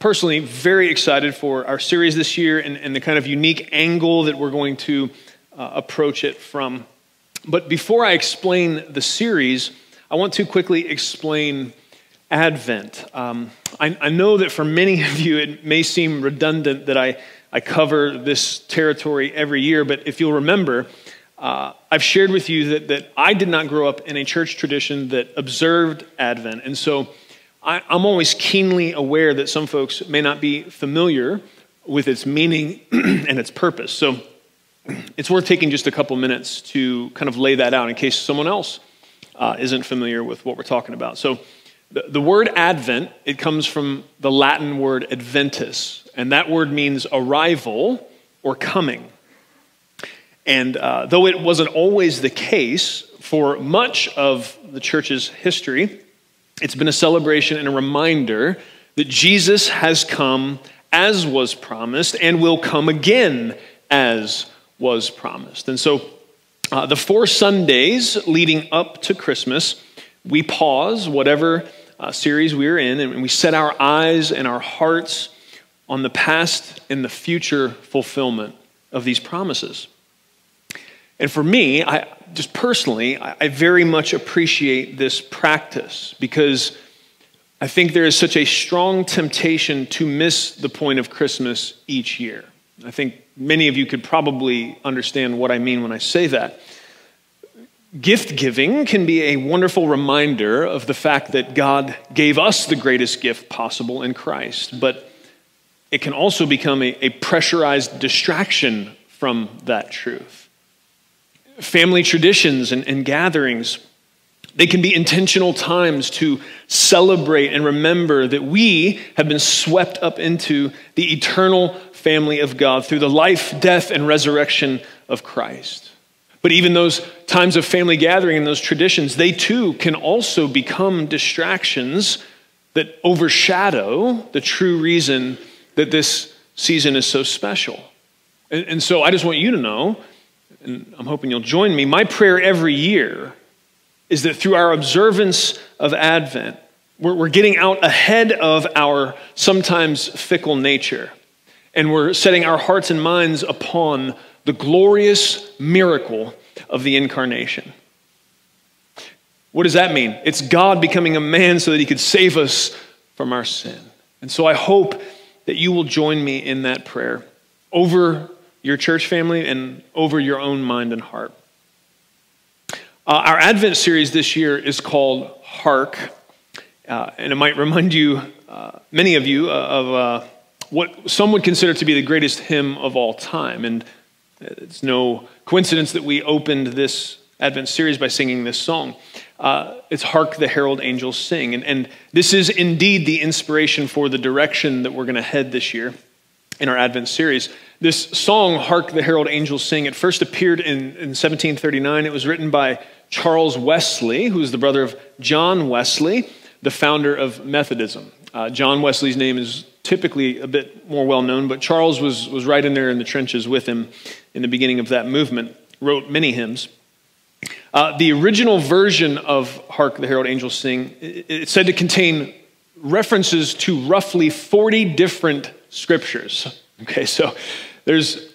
personally very excited for our series this year and, and the kind of unique angle that we're going to uh, approach it from. But before I explain the series, I want to quickly explain Advent. Um, I, I know that for many of you, it may seem redundant that I, I cover this territory every year, but if you'll remember, uh, I've shared with you that, that I did not grow up in a church tradition that observed Advent. And so I, I'm always keenly aware that some folks may not be familiar with its meaning and its purpose. So it's worth taking just a couple minutes to kind of lay that out in case someone else uh, isn't familiar with what we're talking about. So the, the word Advent, it comes from the Latin word adventus, and that word means arrival or coming. And uh, though it wasn't always the case for much of the church's history, it's been a celebration and a reminder that Jesus has come as was promised and will come again as was promised. And so, uh, the four Sundays leading up to Christmas, we pause whatever uh, series we are in and we set our eyes and our hearts on the past and the future fulfillment of these promises. And for me, I, just personally, I, I very much appreciate this practice because I think there is such a strong temptation to miss the point of Christmas each year. I think many of you could probably understand what I mean when I say that. Gift giving can be a wonderful reminder of the fact that God gave us the greatest gift possible in Christ, but it can also become a, a pressurized distraction from that truth family traditions and, and gatherings. They can be intentional times to celebrate and remember that we have been swept up into the eternal family of God through the life, death, and resurrection of Christ. But even those times of family gathering and those traditions, they too can also become distractions that overshadow the true reason that this season is so special. And, and so I just want you to know and I'm hoping you'll join me, my prayer every year is that through our observance of Advent, we're, we're getting out ahead of our sometimes fickle nature, and we're setting our hearts and minds upon the glorious miracle of the incarnation. What does that mean? It's God becoming a man so that he could save us from our sin. And so I hope that you will join me in that prayer over your church family and over your own mind and heart. Uh, our Advent series this year is called Hark, uh, and it might remind you, uh, many of you, uh, of uh, what some would consider to be the greatest hymn of all time. And it's no coincidence that we opened this Advent series by singing this song. Uh, it's Hark the Herald Angels Sing. And, and this is indeed the inspiration for the direction that we're going to head this year in our Advent series. This song, Hark the Herald Angels Sing, it first appeared in, in 1739. It was written by Charles Wesley, who's the brother of John Wesley, the founder of Methodism. Uh, John Wesley's name is typically a bit more well known, but Charles was, was right in there in the trenches with him in the beginning of that movement, wrote many hymns. Uh, the original version of Hark the Herald Angels Sing, it's said to contain references to roughly 40 different scriptures. Okay, so there's,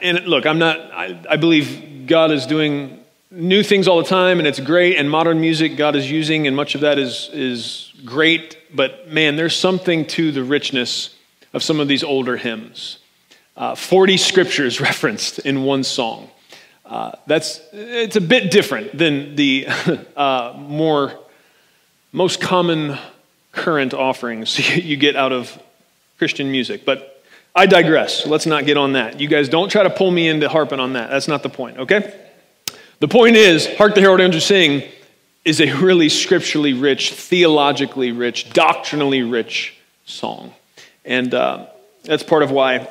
and look, I'm not, I, I believe God is doing new things all the time and it's great, and modern music God is using, and much of that is, is great, but man, there's something to the richness of some of these older hymns. Uh, 40 scriptures referenced in one song. Uh, that's it's a bit different than the uh, more most common current offerings you get out of Christian music. But I digress. Let's not get on that. You guys don't try to pull me into harping on that. That's not the point, okay? The point is, Hark the Herald Angels Sing is a really scripturally rich, theologically rich, doctrinally rich song. And uh, that's part of why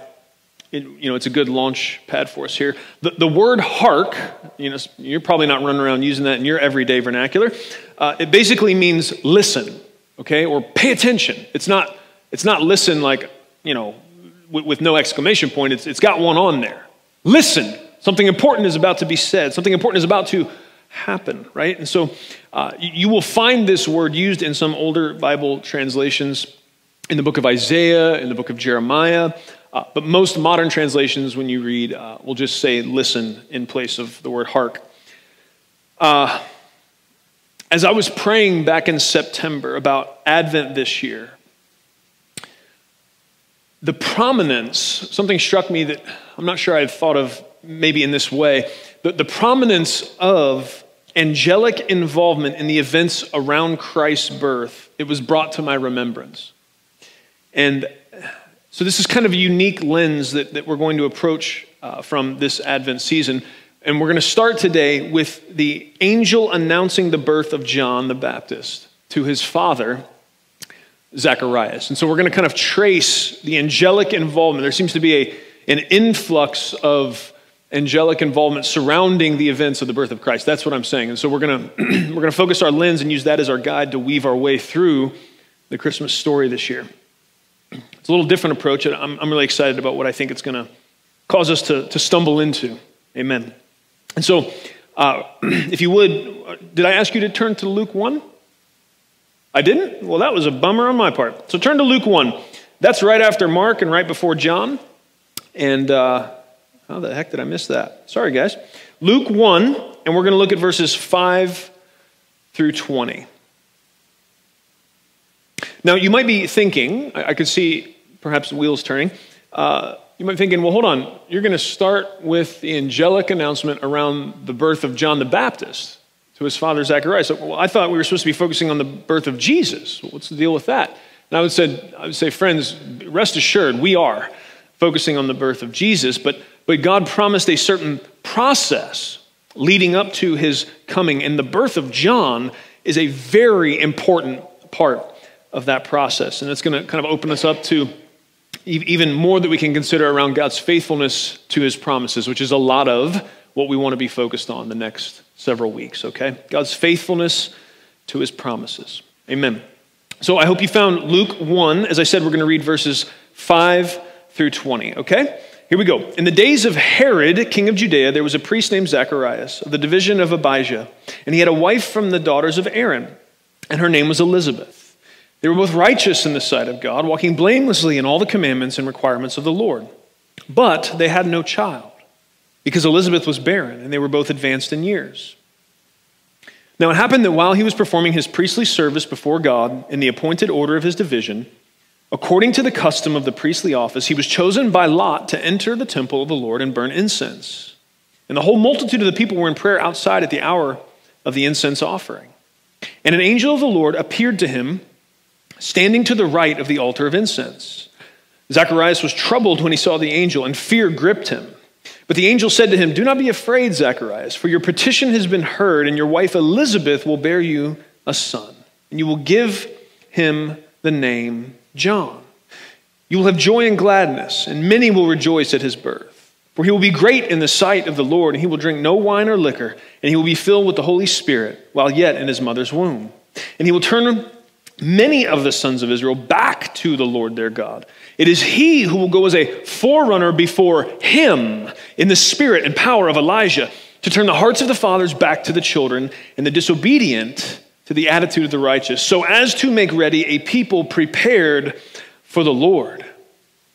it, you know, it's a good launch pad for us here. The, the word hark, you know, you're probably not running around using that in your everyday vernacular. Uh, it basically means listen, okay, or pay attention. It's not, it's not listen like, you know, with, with no exclamation point. It's, it's got one on there. Listen. Something important is about to be said. Something important is about to happen, right? And so uh, you will find this word used in some older Bible translations in the book of Isaiah, in the book of Jeremiah. Uh, but most modern translations, when you read, uh, will just say listen in place of the word hark. Uh, as I was praying back in September about Advent this year, the prominence, something struck me that I'm not sure I had thought of maybe in this way. The, the prominence of angelic involvement in the events around Christ's birth, it was brought to my remembrance. And so, this is kind of a unique lens that, that we're going to approach uh, from this Advent season. And we're going to start today with the angel announcing the birth of John the Baptist to his father, Zacharias. And so, we're going to kind of trace the angelic involvement. There seems to be a, an influx of angelic involvement surrounding the events of the birth of Christ. That's what I'm saying. And so, we're going to, we're going to focus our lens and use that as our guide to weave our way through the Christmas story this year. It's a little different approach, and I'm, I'm really excited about what I think it's going to cause us to, to stumble into. Amen. And so, uh, if you would, did I ask you to turn to Luke 1? I didn't? Well, that was a bummer on my part. So turn to Luke 1. That's right after Mark and right before John. And uh, how the heck did I miss that? Sorry, guys. Luke 1, and we're going to look at verses 5 through 20. Now, you might be thinking, I could see perhaps the wheels turning. Uh, you might be thinking, well, hold on. You're going to start with the angelic announcement around the birth of John the Baptist to his father Zacharias. So, well, I thought we were supposed to be focusing on the birth of Jesus. What's the deal with that? And I would I would say, friends, rest assured, we are focusing on the birth of Jesus, but, but God promised a certain process leading up to his coming, and the birth of John is a very important part of that process. And it's going to kind of open us up to even more that we can consider around God's faithfulness to his promises, which is a lot of what we want to be focused on the next several weeks, okay? God's faithfulness to his promises. Amen. So I hope you found Luke 1. As I said, we're going to read verses 5 through 20, okay? Here we go. In the days of Herod, king of Judea, there was a priest named Zacharias of the division of Abijah, and he had a wife from the daughters of Aaron, and her name was Elizabeth. They were both righteous in the sight of God, walking blamelessly in all the commandments and requirements of the Lord. But they had no child, because Elizabeth was barren, and they were both advanced in years. Now it happened that while he was performing his priestly service before God in the appointed order of his division, according to the custom of the priestly office, he was chosen by Lot to enter the temple of the Lord and burn incense. And the whole multitude of the people were in prayer outside at the hour of the incense offering. And an angel of the Lord appeared to him standing to the right of the altar of incense. Zacharias was troubled when he saw the angel, and fear gripped him. But the angel said to him, Do not be afraid, Zacharias, for your petition has been heard, and your wife Elizabeth will bear you a son, and you will give him the name John. You will have joy and gladness, and many will rejoice at his birth. For he will be great in the sight of the Lord, and he will drink no wine or liquor, and he will be filled with the Holy Spirit while yet in his mother's womb. And he will turn many of the sons of Israel back to the Lord their God. It is he who will go as a forerunner before him in the spirit and power of Elijah to turn the hearts of the fathers back to the children and the disobedient to the attitude of the righteous, so as to make ready a people prepared for the Lord.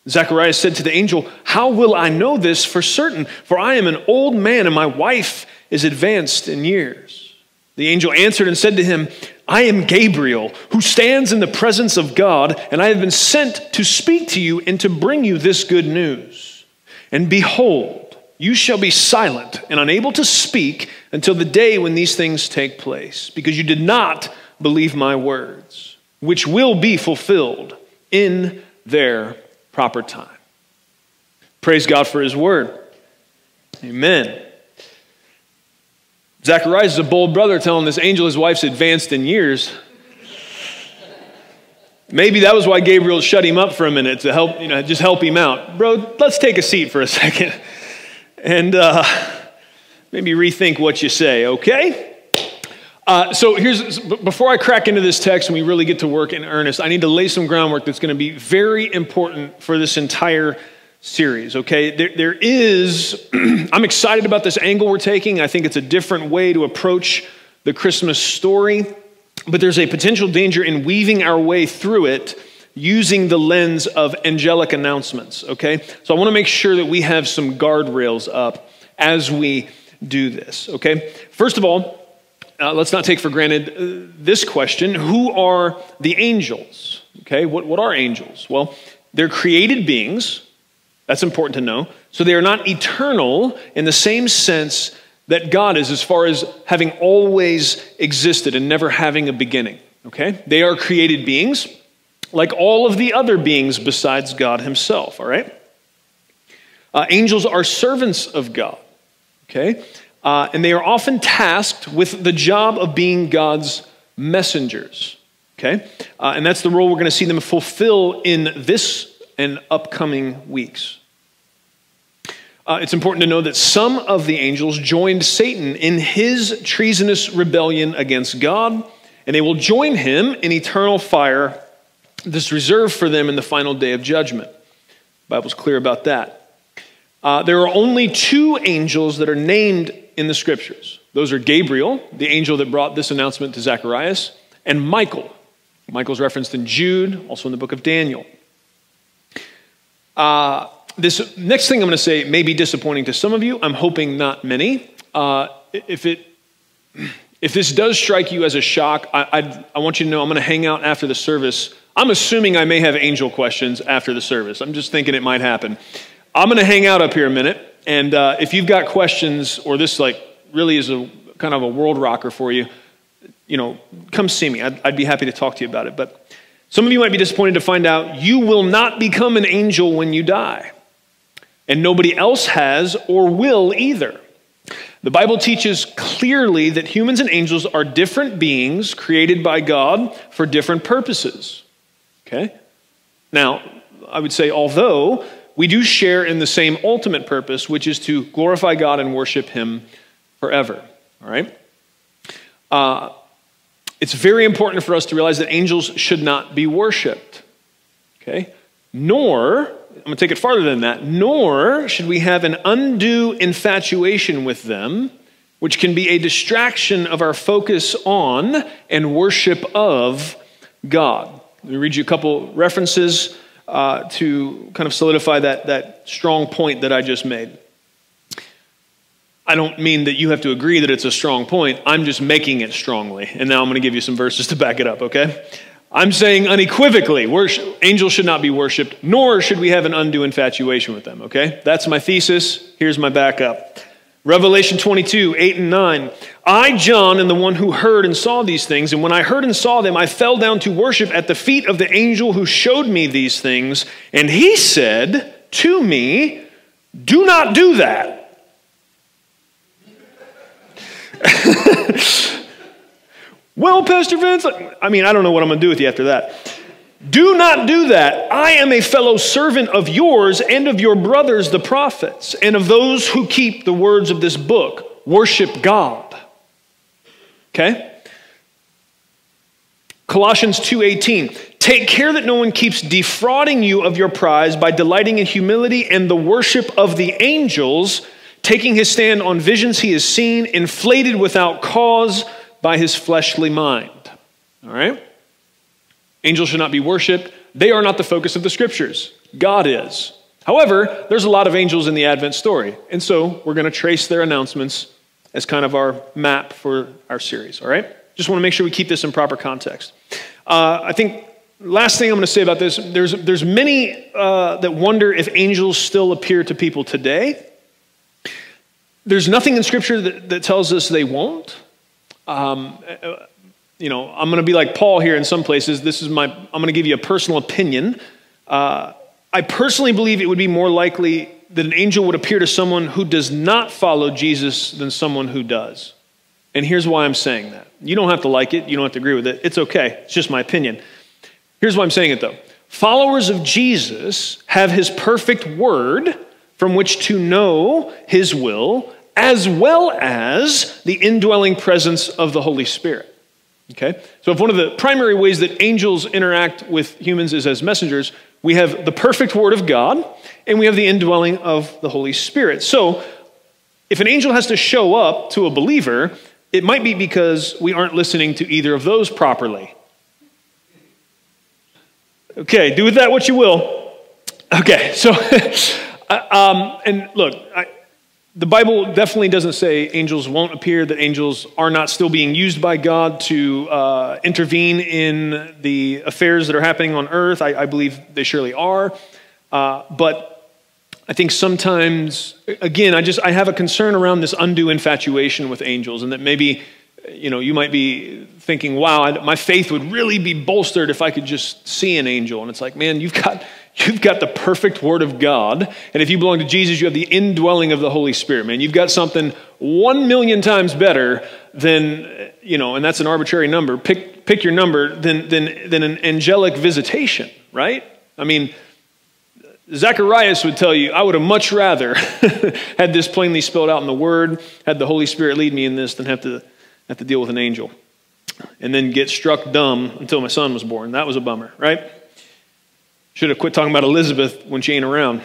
Zacharias said to the angel, How will I know this for certain? For I am an old man and my wife is advanced in years. The angel answered and said to him, I am Gabriel, who stands in the presence of God, and I have been sent to speak to you and to bring you this good news. And behold, you shall be silent and unable to speak until the day when these things take place, because you did not believe my words, which will be fulfilled in their proper time. Praise God for his word. Amen. Zacharias is a bold brother telling this angel his wife's advanced in years. Maybe that was why Gabriel shut him up for a minute to help, you know, just help him out. Bro, let's take a seat for a second and uh, maybe rethink what you say, okay? Uh, so here's before I crack into this text and we really get to work in earnest, I need to lay some groundwork that's going to be very important for this entire series. Okay, there, there is. I'm excited about this angle we're taking. I think it's a different way to approach the Christmas story, but there's a potential danger in weaving our way through it using the lens of angelic announcements. Okay, so I want to make sure that we have some guardrails up as we do this. Okay, first of all uh, let's not take for granted uh, this question Who are the angels? Okay, what, what are angels? Well, they're created beings. That's important to know. So they are not eternal in the same sense that God is, as far as having always existed and never having a beginning. Okay? They are created beings, like all of the other beings besides God Himself. All right? Uh, angels are servants of God. Okay? Uh, and they are often tasked with the job of being God's messengers. Okay? Uh, and that's the role we're going to see them fulfill in this and upcoming weeks. Uh, it's important to know that some of the angels joined Satan in his treasonous rebellion against God, and they will join him in eternal fire that's reserved for them in the final day of judgment. The Bible's clear about that. Uh, there are only two angels that are named in the scriptures. Those are Gabriel, the angel that brought this announcement to Zacharias, and Michael. Michael's referenced in Jude, also in the book of Daniel. Uh, this next thing I'm going to say may be disappointing to some of you. I'm hoping not many. Uh, if it if this does strike you as a shock, I, I, I want you to know I'm going to hang out after the service. I'm assuming I may have angel questions after the service. I'm just thinking it might happen. I'm going to hang out up here a minute. And uh, if you've got questions or this like really is a kind of a world rocker for you, you know, come see me. I'd, I'd be happy to talk to you about it. But some of you might be disappointed to find out you will not become an angel when you die, and nobody else has or will either. The Bible teaches clearly that humans and angels are different beings created by God for different purposes. Okay? Now, I would say, although we do share in the same ultimate purpose, which is to glorify God and worship Him forever. All right? Uh, it's very important for us to realize that angels should not be worshiped. Okay? Nor, I'm going to take it farther than that, nor should we have an undue infatuation with them, which can be a distraction of our focus on and worship of God. Let me read you a couple references uh, to kind of solidify that, that strong point that I just made. I don't mean that you have to agree that it's a strong point. I'm just making it strongly. And now I'm going to give you some verses to back it up, okay? I'm saying unequivocally, worship, angels should not be worshiped, nor should we have an undue infatuation with them, okay? That's my thesis. Here's my backup. Revelation 22, 8 and 9. I, John, am the one who heard and saw these things, and when I heard and saw them, I fell down to worship at the feet of the angel who showed me these things. And he said to me, Do not do that. well, Pastor Vince, I mean, I don't know what I'm going to do with you after that. Do not do that. I am a fellow servant of yours and of your brothers, the prophets, and of those who keep the words of this book. Worship God. Okay? Colossians 2:18 Take care that no one keeps defrauding you of your prize by delighting in humility and the worship of the angels, taking his stand on visions he has seen, inflated without cause by his fleshly mind. All right? Angels should not be worshiped. They are not the focus of the scriptures. God is. However, there's a lot of angels in the Advent story. And so we're going to trace their announcements as kind of our map for our series, all right? Just want to make sure we keep this in proper context. Uh, I think last thing I'm going to say about this there's, there's many uh, that wonder if angels still appear to people today. There's nothing in Scripture that, that tells us they won't. Um, you know, I'm going to be like Paul here in some places. This is my, I'm going to give you a personal opinion. Uh, I personally believe it would be more likely that an angel would appear to someone who does not follow Jesus than someone who does. And here's why I'm saying that. You don't have to like it, you don't have to agree with it. It's okay, it's just my opinion. Here's why I'm saying it though. Followers of Jesus have his perfect word from which to know his will, as well as the indwelling presence of the Holy Spirit. Okay? So, if one of the primary ways that angels interact with humans is as messengers, we have the perfect word of God and we have the indwelling of the Holy Spirit. So, if an angel has to show up to a believer, it might be because we aren't listening to either of those properly. Okay, do with that what you will. Okay, so, um, and look, I, the Bible definitely doesn't say angels won't appear, that angels are not still being used by God to uh, intervene in the affairs that are happening on earth. I, I believe they surely are. Uh, but I think sometimes, again, I just I have a concern around this undue infatuation with angels, and that maybe you know you might be thinking, "Wow, I, my faith would really be bolstered if I could just see an angel." And it's like, man, you've got you've got the perfect Word of God, and if you belong to Jesus, you have the indwelling of the Holy Spirit. Man, you've got something one million times better than you know, and that's an arbitrary number. Pick pick your number than than than an angelic visitation, right? I mean Zacharias would tell you, I would have much rather had this plainly spelled out in the Word, had the Holy Spirit lead me in this, than have to, have to deal with an angel. And then get struck dumb until my son was born. That was a bummer, right? Should have quit talking about Elizabeth when she ain't around.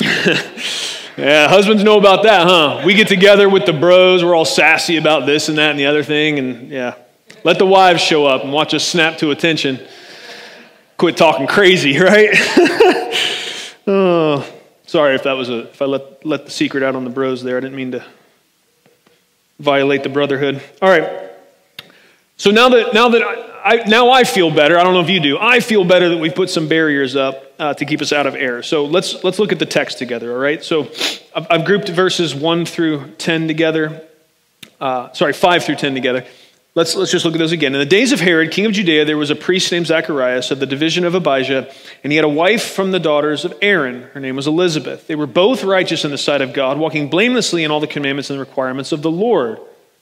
yeah, husbands know about that, huh? We get together with the bros, we're all sassy about this and that and the other thing, and yeah. Let the wives show up and watch us snap to attention quit talking crazy, right? oh, sorry if that was a if I let let the secret out on the bros there. I didn't mean to violate the brotherhood. All right. So now that now that I, I now I feel better. I don't know if you do. I feel better that we put some barriers up uh, to keep us out of error. So let's let's look at the text together. All right. So I've, I've grouped verses one through ten together. Uh, sorry, five through ten together. Let's, let's just look at those again. In the days of Herod, king of Judea, there was a priest named Zacharias of the division of Abijah, and he had a wife from the daughters of Aaron. Her name was Elizabeth. They were both righteous in the sight of God, walking blamelessly in all the commandments and requirements of the Lord.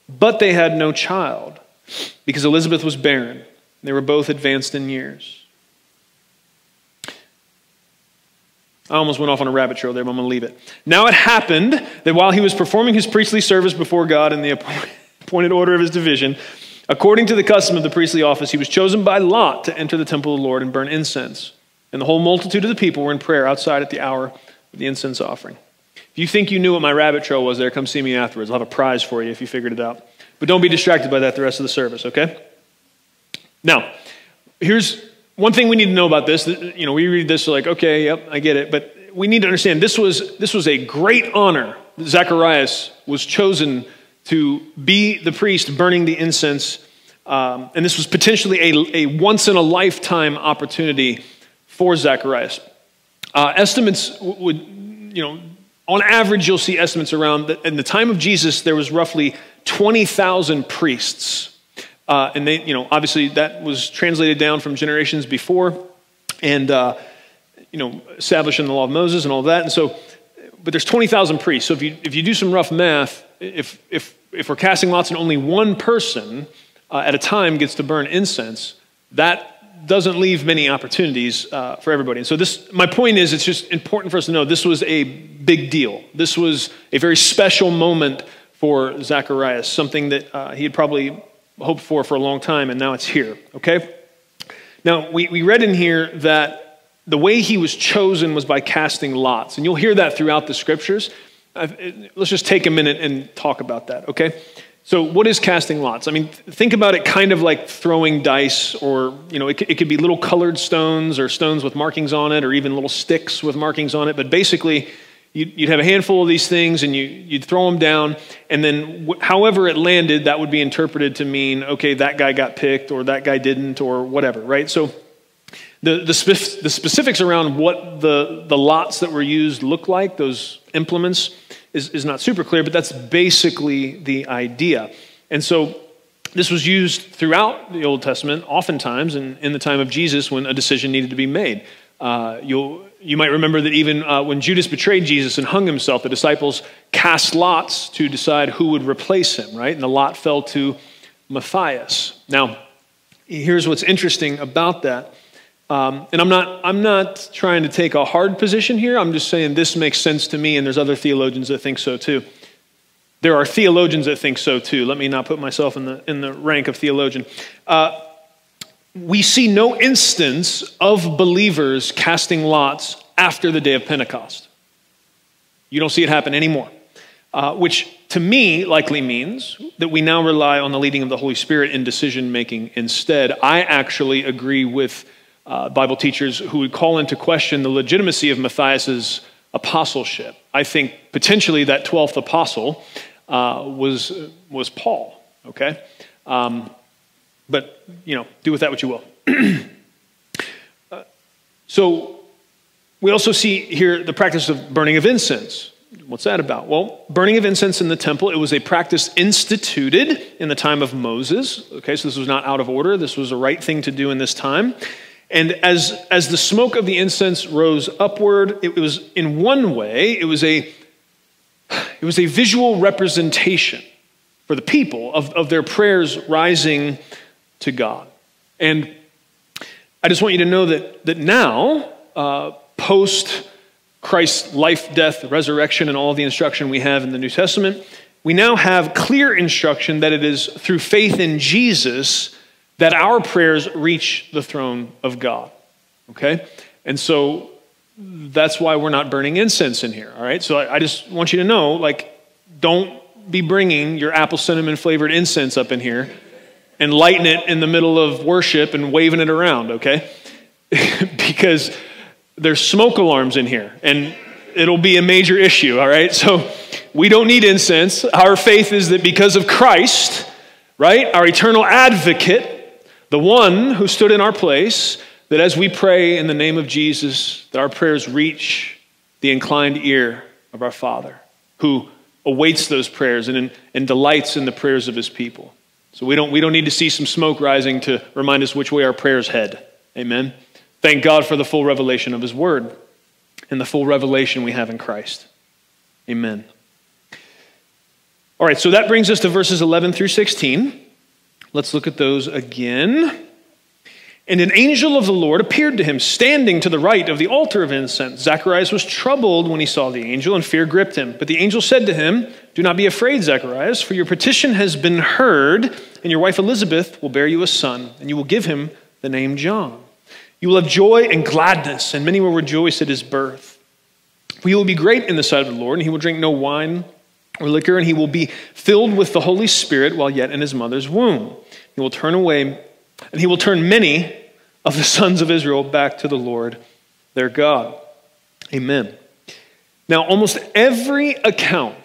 But they had no child, because Elizabeth was barren. They were both advanced in years. I almost went off on a rabbit trail there, but I'm going to leave it. Now it happened that while he was performing his priestly service before God in the appointed order of his division, According to the custom of the priestly office, he was chosen by lot to enter the temple of the Lord and burn incense. And the whole multitude of the people were in prayer outside at the hour of the incense offering. If you think you knew what my rabbit trail was there, come see me afterwards. I'll have a prize for you if you figured it out. But don't be distracted by that the rest of the service, okay? Now, here's one thing we need to know about this. You know, we read this like, okay, yep, I get it. But we need to understand this was, this was a great honor. Zacharias was chosen to be the priest burning the incense. Um, and this was potentially a, a once in a lifetime opportunity for Zacharias. Uh, estimates would, you know, on average, you'll see estimates around that in the time of Jesus, there was roughly 20,000 priests. Uh, and they, you know, obviously that was translated down from generations before and, uh, you know, established in the law of Moses and all of that. And so, but there's 20,000 priests. So if you, if you do some rough math, if, if if we're casting lots and only one person uh, at a time gets to burn incense, that doesn't leave many opportunities uh, for everybody. And so, this, my point is, it's just important for us to know this was a big deal. This was a very special moment for Zacharias, something that uh, he had probably hoped for for a long time, and now it's here, okay? Now, we, we read in here that the way he was chosen was by casting lots, and you'll hear that throughout the scriptures. Let's just take a minute and talk about that, okay? So, what is casting lots? I mean, think about it kind of like throwing dice, or, you know, it, it could be little colored stones or stones with markings on it, or even little sticks with markings on it. But basically, you'd, you'd have a handful of these things and you, you'd throw them down, and then wh- however it landed, that would be interpreted to mean, okay, that guy got picked, or that guy didn't, or whatever, right? So, the, the, the, specifics around what the, the lots that were used look like, those implements, is, is not super clear, but that's basically the idea. And so this was used throughout the Old Testament, oftentimes in, in the time of Jesus when a decision needed to be made. Uh, you'll, you might remember that even uh, when Judas betrayed Jesus and hung himself, the disciples cast lots to decide who would replace him, right? And the lot fell to Matthias. Now, here's what's interesting about that. Um, and I'm not, I'm not trying to take a hard position here. I'm just saying this makes sense to me, and there's other theologians that think so too. There are theologians that think so too. Let me not put myself in the, in the rank of theologian. Uh, we see no instance of believers casting lots after the day of Pentecost. You don't see it happen anymore, uh, which to me likely means that we now rely on the leading of the Holy Spirit in decision making instead. I actually agree with uh, Bible teachers who would call into question the legitimacy of Matthias's apostleship. I think potentially that 12th apostle uh, was, was Paul, okay? Um, but, you know, do with that what you will. uh, so, we also see here the practice of burning of incense. What's that about? Well, burning of incense in the temple, it was a practice instituted in the time of Moses. Okay, so this was not out of order. This was a right thing to do in this time. And as, as the smoke of the incense rose upward, it was in one way, it was a it was a visual representation for the people of, of their prayers rising to God. And I just want you to know that, that now, uh, post Christ's life, death, resurrection, and all the instruction we have in the New Testament, we now have clear instruction that it is through faith in Jesus that our prayers reach the throne of God. Okay? And so that's why we're not burning incense in here. All right. So I, I just want you to know, like, don't be bringing your apple cinnamon flavored incense up in here and lighting it in the middle of worship and waving it around. Okay. because there's smoke alarms in here and it'll be a major issue. All right. So we don't need incense. Our faith is that because of Christ, right, our eternal advocate, the one who stood in our place, that as we pray in the name of Jesus, that our prayers reach the inclined ear of our Father, who awaits those prayers and, and delights in the prayers of his people. So we don't, we don't need to see some smoke rising to remind us which way our prayers head. Amen. Thank God for the full revelation of his word and the full revelation we have in Christ. Amen. All right, so that brings us to verses 11 through 16. Let's look at those again. And an angel of the Lord appeared to him, standing to the right of the altar of incense. Zacharias was troubled when he saw the angel, and fear gripped him. But the angel said to him, Do not be afraid, Zacharias, for your petition has been heard, and your wife Elizabeth will bear you a son, and you will give him the name John. You will have joy and gladness, and many will rejoice at his birth. For he will be great in the sight of the Lord, and he will drink no wine or liquor, and he will be filled with the Holy Spirit while yet in his mother's womb. He will turn away and he will turn many of the sons of Israel back to the Lord their God. Amen. Now, almost every account,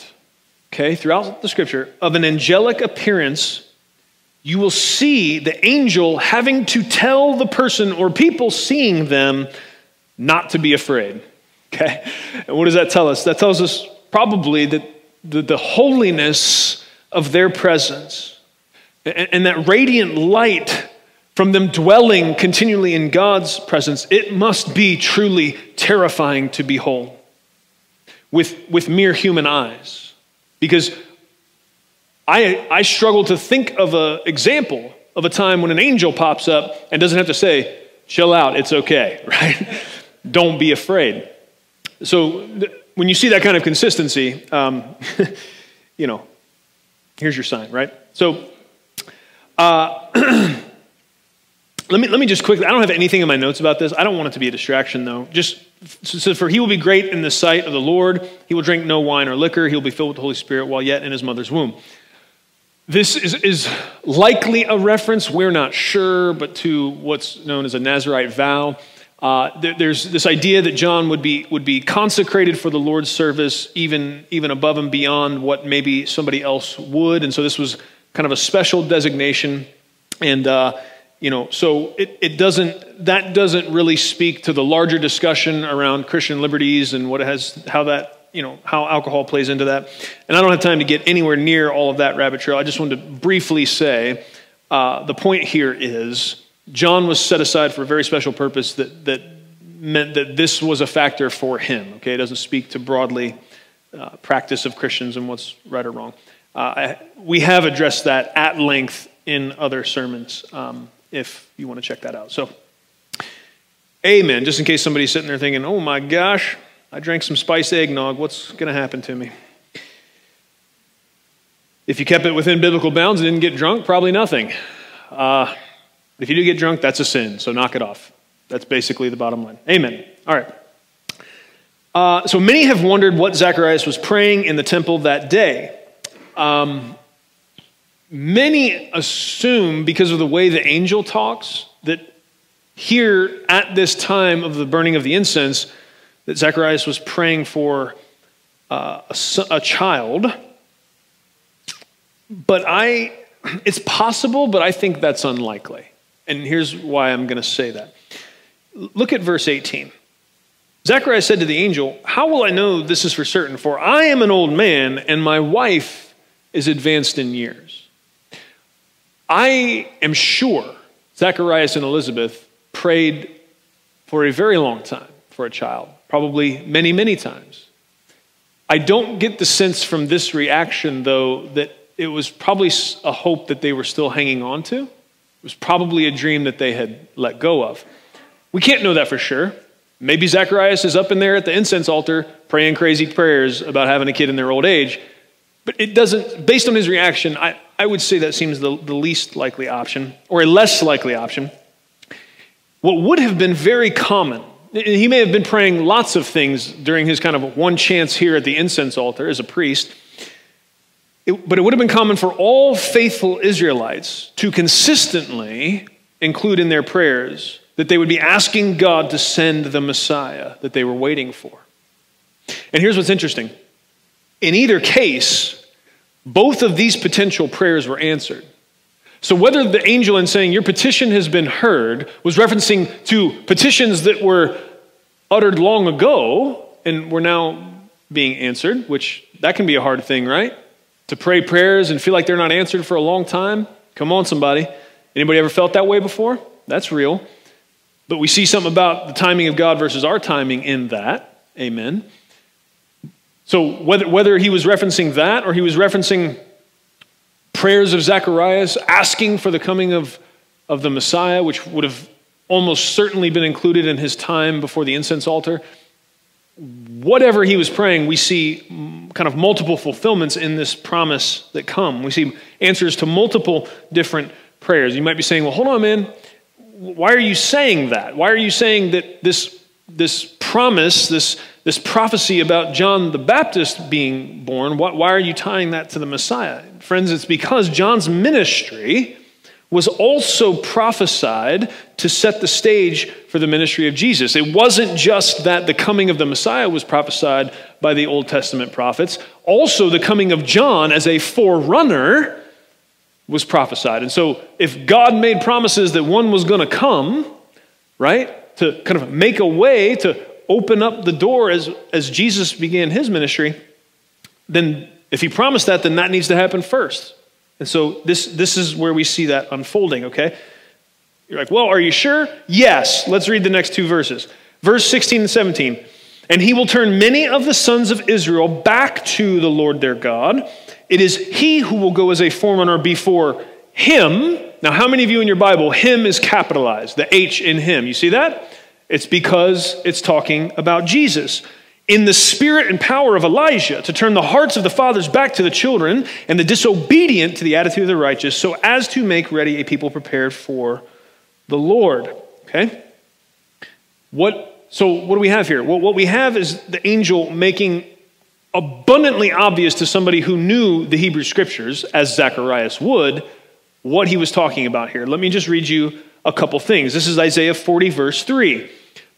okay, throughout the scripture of an angelic appearance, you will see the angel having to tell the person or people seeing them not to be afraid. Okay? And what does that tell us? That tells us probably that the, the holiness of their presence and, and that radiant light from them dwelling continually in God's presence, it must be truly terrifying to behold with, with mere human eyes. Because I, I struggle to think of an example of a time when an angel pops up and doesn't have to say, chill out, it's okay, right? Don't be afraid. So th- when you see that kind of consistency, um, you know, here's your sign, right? So, uh, Let me, let me just quickly, I don't have anything in my notes about this. I don't want it to be a distraction, though. Just so for he will be great in the sight of the Lord. He will drink no wine or liquor. He will be filled with the Holy Spirit while yet in his mother's womb. This is, is likely a reference, we're not sure, but to what's known as a Nazarite vow. Uh, there, there's this idea that John would be, would be consecrated for the Lord's service, even, even above and beyond what maybe somebody else would. And so this was kind of a special designation. And uh, you know, so it, it doesn't, that doesn't really speak to the larger discussion around Christian liberties and what has, how that, you know, how alcohol plays into that. And I don't have time to get anywhere near all of that rabbit trail. I just wanted to briefly say uh, the point here is John was set aside for a very special purpose that, that meant that this was a factor for him. Okay, it doesn't speak to broadly uh, practice of Christians and what's right or wrong. Uh, I, we have addressed that at length in other sermons. Um, if you want to check that out. So, amen. Just in case somebody's sitting there thinking, oh my gosh, I drank some spiced eggnog. What's going to happen to me? If you kept it within biblical bounds and didn't get drunk, probably nothing. Uh, if you do get drunk, that's a sin, so knock it off. That's basically the bottom line. Amen. All right. Uh, so many have wondered what Zacharias was praying in the temple that day. Um, many assume, because of the way the angel talks, that here at this time of the burning of the incense, that Zacharias was praying for uh, a, a child. But I, it's possible, but I think that's unlikely. And here's why I'm going to say that. Look at verse 18. Zacharias said to the angel, How will I know this is for certain? For I am an old man, and my wife is advanced in years. I am sure Zacharias and Elizabeth prayed for a very long time for a child, probably many, many times. I don't get the sense from this reaction, though, that it was probably a hope that they were still hanging on to. It was probably a dream that they had let go of. We can't know that for sure. Maybe Zacharias is up in there at the incense altar praying crazy prayers about having a kid in their old age. But it doesn't, based on his reaction, I, I would say that seems the, the least likely option, or a less likely option. What would have been very common, he may have been praying lots of things during his kind of one chance here at the incense altar as a priest. It, but it would have been common for all faithful Israelites to consistently include in their prayers that they would be asking God to send the Messiah that they were waiting for. And here's what's interesting in either case, both of these potential prayers were answered. So, whether the angel in saying, Your petition has been heard, was referencing to petitions that were uttered long ago and were now being answered, which that can be a hard thing, right? To pray prayers and feel like they're not answered for a long time. Come on, somebody. Anybody ever felt that way before? That's real. But we see something about the timing of God versus our timing in that. Amen. So whether, whether he was referencing that or he was referencing prayers of Zacharias asking for the coming of, of the Messiah, which would have almost certainly been included in his time before the incense altar, whatever he was praying, we see kind of multiple fulfillments in this promise that come. We see answers to multiple different prayers. You might be saying, well, hold on, man why are you saying that? Why are you saying that this, this promise, this, this prophecy about John the Baptist being born, why, why are you tying that to the Messiah? Friends, it's because John's ministry was also prophesied to set the stage for the ministry of Jesus. It wasn't just that the coming of the Messiah was prophesied by the Old Testament prophets, also the coming of John as a forerunner was prophesied. And so, if God made promises that one was going to come, right, to kind of make a way to open up the door as, as Jesus began his ministry, then if he promised that, then that needs to happen first. And so, this, this is where we see that unfolding, okay? You're like, well, are you sure? Yes. Let's read the next two verses. Verse 16 and 17. And he will turn many of the sons of Israel back to the Lord their God it is he who will go as a forerunner before him. Now, how many of you in your Bible, him is capitalized, the H in him? You see that? It's because it's talking about Jesus. In the spirit and power of Elijah, to turn the hearts of the fathers back to the children and the disobedient to the attitude of the righteous, so as to make ready a people prepared for the Lord. Okay? What, so, what do we have here? Well, what we have is the angel making abundantly obvious to somebody who knew the Hebrew scriptures, as Zacharias would, what he was talking about here. Let me just read you a couple things. This is Isaiah 40, verse 3.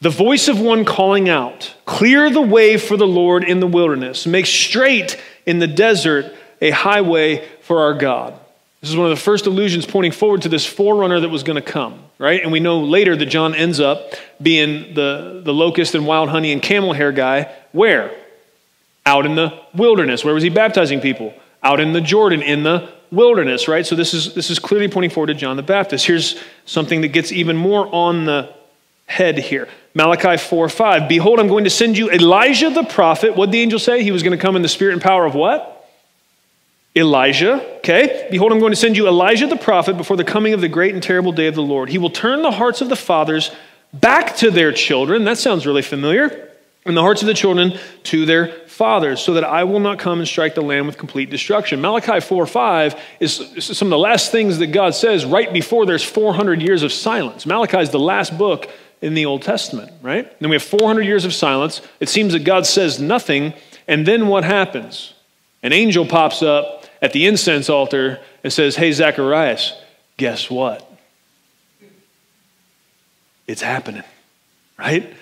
The voice of one calling out, Clear the way for the Lord in the wilderness, make straight in the desert a highway for our God. This is one of the first allusions pointing forward to this forerunner that was going to come, right? And we know later that John ends up being the, the locust and wild honey and camel hair guy. Where? out in the wilderness. Where was he baptizing people? Out in the Jordan, in the wilderness, right? So this is, this is clearly pointing forward to John the Baptist. Here's something that gets even more on the head here. Malachi 4 5. Behold, I'm going to send you Elijah the prophet. What did the angel say? He was going to come in the spirit and power of what? Elijah, okay? Behold, I'm going to send you Elijah the prophet before the coming of the great and terrible day of the Lord. He will turn the hearts of the fathers back to their children. That sounds really familiar. And the hearts of the children to their fathers, so that I will not come and strike the land with complete destruction. Malachi 4 5 is some of the last things that God says right before there's 400 years of silence. Malachi is the last book in the Old Testament, right? And then we have 400 years of silence. It seems that God says nothing, and then what happens? An angel pops up at the incense altar and says, Hey, Zacharias, guess what? It's happening, right?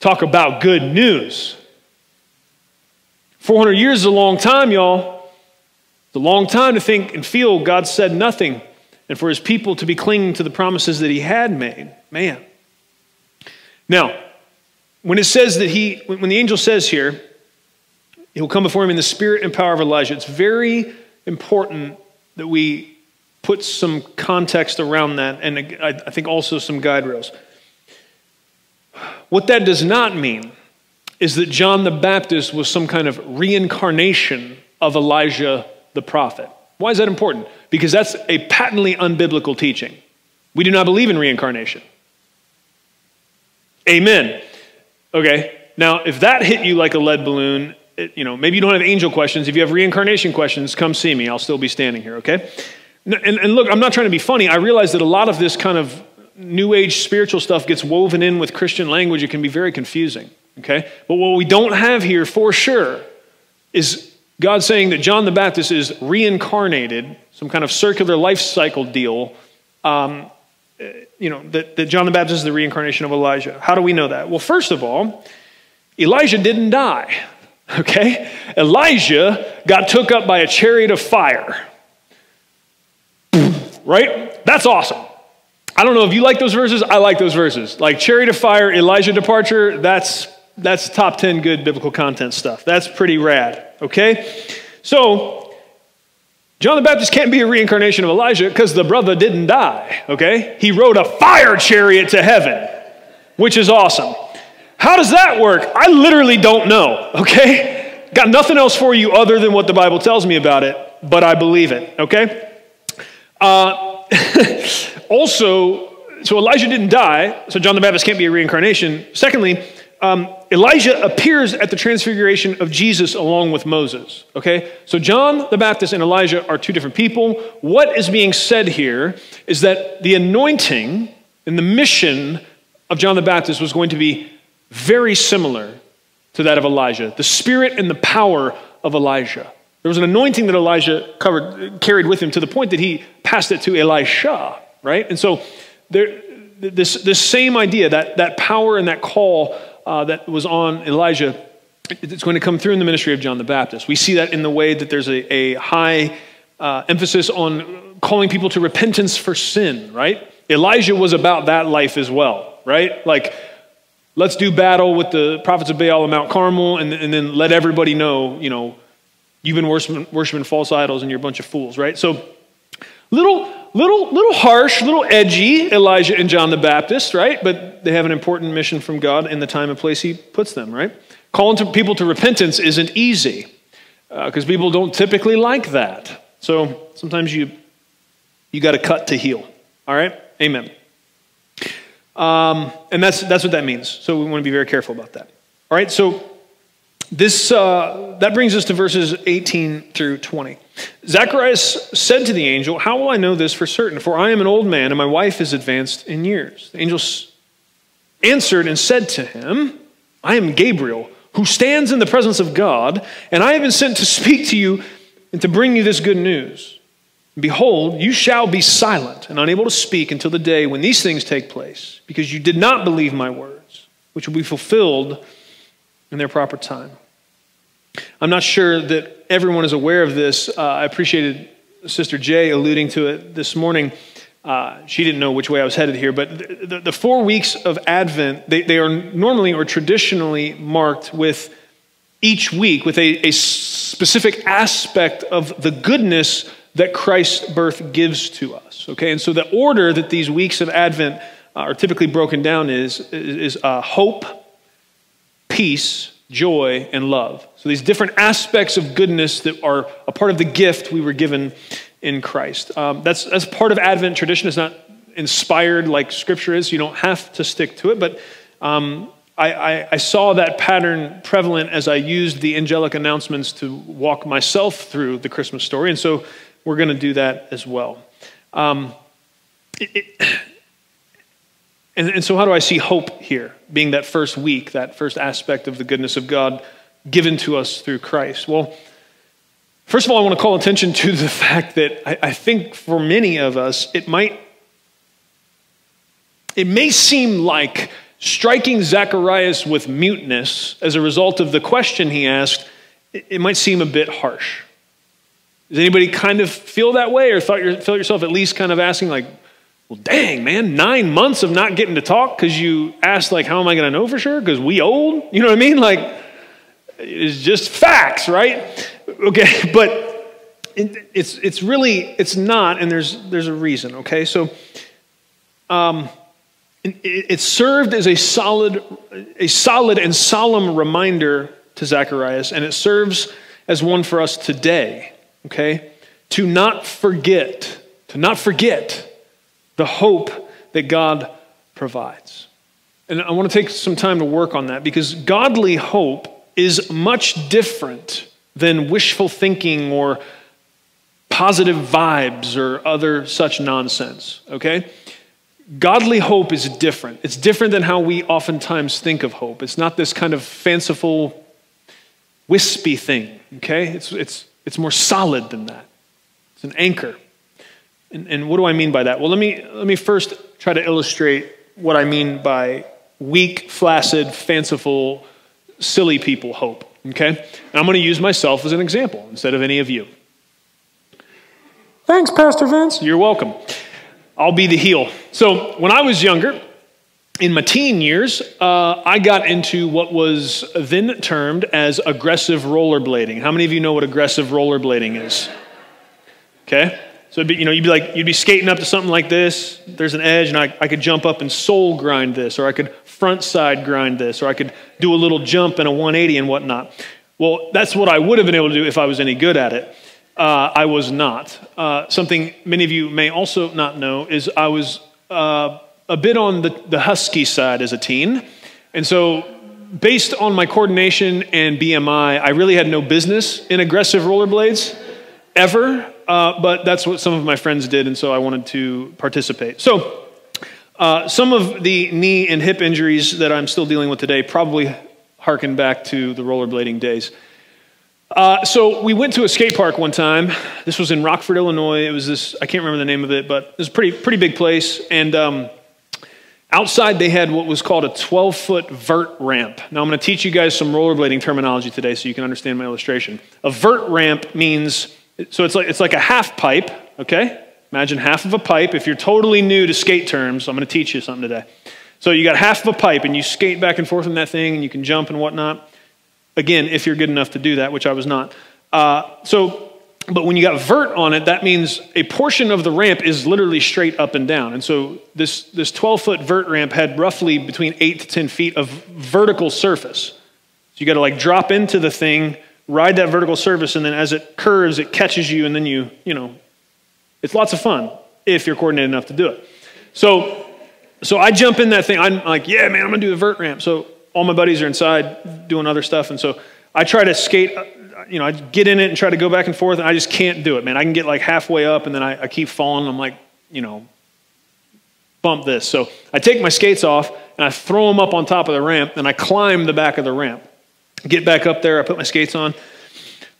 Talk about good news. 400 years is a long time, y'all. It's a long time to think and feel God said nothing and for his people to be clinging to the promises that he had made. Man. Now, when it says that he, when the angel says here, he will come before him in the spirit and power of Elijah. It's very important that we put some context around that and I think also some guide rails. What that does not mean is that John the Baptist was some kind of reincarnation of Elijah the prophet. Why is that important? Because that's a patently unbiblical teaching. We do not believe in reincarnation. Amen. Okay, now if that hit you like a lead balloon you know, maybe you don't have angel questions. If you have reincarnation questions, come see me. I'll still be standing here, okay? And, and look, I'm not trying to be funny. I realize that a lot of this kind of new age spiritual stuff gets woven in with Christian language. It can be very confusing, okay? But what we don't have here for sure is God saying that John the Baptist is reincarnated, some kind of circular life cycle deal. Um, you know, that, that John the Baptist is the reincarnation of Elijah. How do we know that? Well, first of all, Elijah didn't die. Okay? Elijah got took up by a chariot of fire. Right? That's awesome. I don't know if you like those verses. I like those verses. Like chariot of fire, Elijah departure, that's that's top 10 good biblical content stuff. That's pretty rad. Okay? So, John the Baptist can't be a reincarnation of Elijah because the brother didn't die. Okay? He rode a fire chariot to heaven, which is awesome. How does that work? I literally don't know, okay? Got nothing else for you other than what the Bible tells me about it, but I believe it, okay? Uh, also, so Elijah didn't die, so John the Baptist can't be a reincarnation. Secondly, um, Elijah appears at the transfiguration of Jesus along with Moses. Okay? So John the Baptist and Elijah are two different people. What is being said here is that the anointing and the mission of John the Baptist was going to be very similar to that of Elijah. The spirit and the power of Elijah. There was an anointing that Elijah covered, carried with him to the point that he passed it to Elisha, right? And so there, this, this same idea, that, that power and that call uh, that was on Elijah, it's going to come through in the ministry of John the Baptist. We see that in the way that there's a, a high uh, emphasis on calling people to repentance for sin, right? Elijah was about that life as well, right? Like, let's do battle with the prophets of Baal on Mount Carmel, and, and then let everybody know, you know, you've been worshiping, worshiping false idols and you're a bunch of fools, right? So, little, little, little harsh, little edgy, Elijah and John the Baptist, right? But they have an important mission from God in the time and place He puts them, right? Calling to people to repentance isn't easy because uh, people don't typically like that. So sometimes you you got to cut to heal. All right, Amen. Um, and that's, that's what that means. So we want to be very careful about that. All right, so this, uh, that brings us to verses 18 through 20. Zacharias said to the angel, How will I know this for certain? For I am an old man and my wife is advanced in years. The angel answered and said to him, I am Gabriel, who stands in the presence of God, and I have been sent to speak to you and to bring you this good news. Behold, you shall be silent and unable to speak until the day when these things take place, because you did not believe my words, which will be fulfilled in their proper time. I'm not sure that everyone is aware of this. Uh, I appreciated Sister Jay alluding to it this morning. Uh, she didn't know which way I was headed here, but the, the, the four weeks of Advent, they, they, are normally or traditionally marked with each week with a, a specific aspect of the goodness that Christ's birth gives to us. Okay, and so the order that these weeks of Advent are typically broken down is, is, uh, hope, peace, joy, and love. So these different aspects of goodness that are a part of the gift we were given in Christ. Um, that's, that's part of Advent tradition. It's not inspired like Scripture is. You don't have to stick to it, but um, I, I, I, saw that pattern prevalent as I used the angelic announcements to walk myself through the Christmas story, and so we're going to do that as well. Um, it, it, and, and so, how do I see hope here, being that first week, that first aspect of the goodness of God given to us through Christ? Well, first of all, I want to call attention to the fact that I, I think for many of us, it might, it may seem like striking Zacharias with muteness as a result of the question he asked, it, might seem a bit harsh. Does anybody kind of feel that way or thought felt yourself at least kind of asking, like, well, dang, man, nine months of not getting to talk because you asked, like, how am I going to know for sure? Because we old? You know what I mean? Like, it's just facts, right? Okay, but it, it's, it's really, it's not, and there's, there's a reason, okay? So, um, it, it served as a solid, a solid and solemn reminder to Zacharias, and it serves as one for us today, okay? To not forget, to not forget the hope that God provides. And I want to take some time to work on that because godly hope is much different than wishful thinking or positive vibes or other such nonsense, okay? Godly hope is different. It's different than how we oftentimes think of hope. It's not this kind of fanciful, wispy thing, okay? It's, it's, it's more solid than that. It's an anchor. And, and what do I mean by that? Well, let me, let me first try to illustrate what I mean by weak, flaccid, fanciful, silly people hope. Okay? And I'm going to use myself as an example instead of any of you. Thanks, Pastor Vince. You're welcome. I'll be the heel. So, when I was younger, in my teen years, uh, I got into what was then termed as aggressive rollerblading. How many of you know what aggressive rollerblading is? Okay? So be, you know, you'd be like, you'd be skating up to something like this. There's an edge, and I, I could jump up and sole grind this, or I could front side grind this, or I could do a little jump and a 180 and whatnot. Well, that's what I would have been able to do if I was any good at it. Uh, I was not. Uh, something many of you may also not know is I was uh, a bit on the, the husky side as a teen. And so, based on my coordination and BMI, I really had no business in aggressive rollerblades ever uh, but that's what some of my friends did, and so I wanted to participate. So, uh, some of the knee and hip injuries that I'm still dealing with today probably harken back to the rollerblading days. Uh, so we went to a skate park one time. This was in Rockford, Illinois. It was this, I can't remember the name of it, but it was a pretty, pretty big place. And um, outside they had what was called a 12 foot vert ramp. Now I'm going to teach you guys some rollerblading terminology today so you can understand my illustration. A vert ramp means so it's like, it's like a half pipe, okay? Imagine half of a pipe. If you're totally new to skate terms, I'm going to teach you something today. So you got half of a pipe and you skate back and forth in that thing and you can jump and whatnot. Again, if you're good enough to do that, which I was not. Uh, so, but when you got vert on it, that means a portion of the ramp is literally straight up and down. And so this, this 12 foot vert ramp had roughly between 8 to 10 feet of vertical surface. So you got to like drop into the thing ride that vertical surface, and then as it curves, it catches you, and then you, you know, it's lots of fun if you're coordinated enough to do it. So, so I jump in that thing. I'm like, yeah, man, I'm gonna do the vert ramp. So all my buddies are inside doing other stuff, and so I try to skate. Uh, you know, I get in it and try to go back and forth, and I just can't do it, man. I can get like halfway up, and then I, I keep falling. I'm like, you know, bump this. So I take my skates off and I throw them up on top of the ramp, and I climb the back of the ramp. Get back up there, I put my skates on.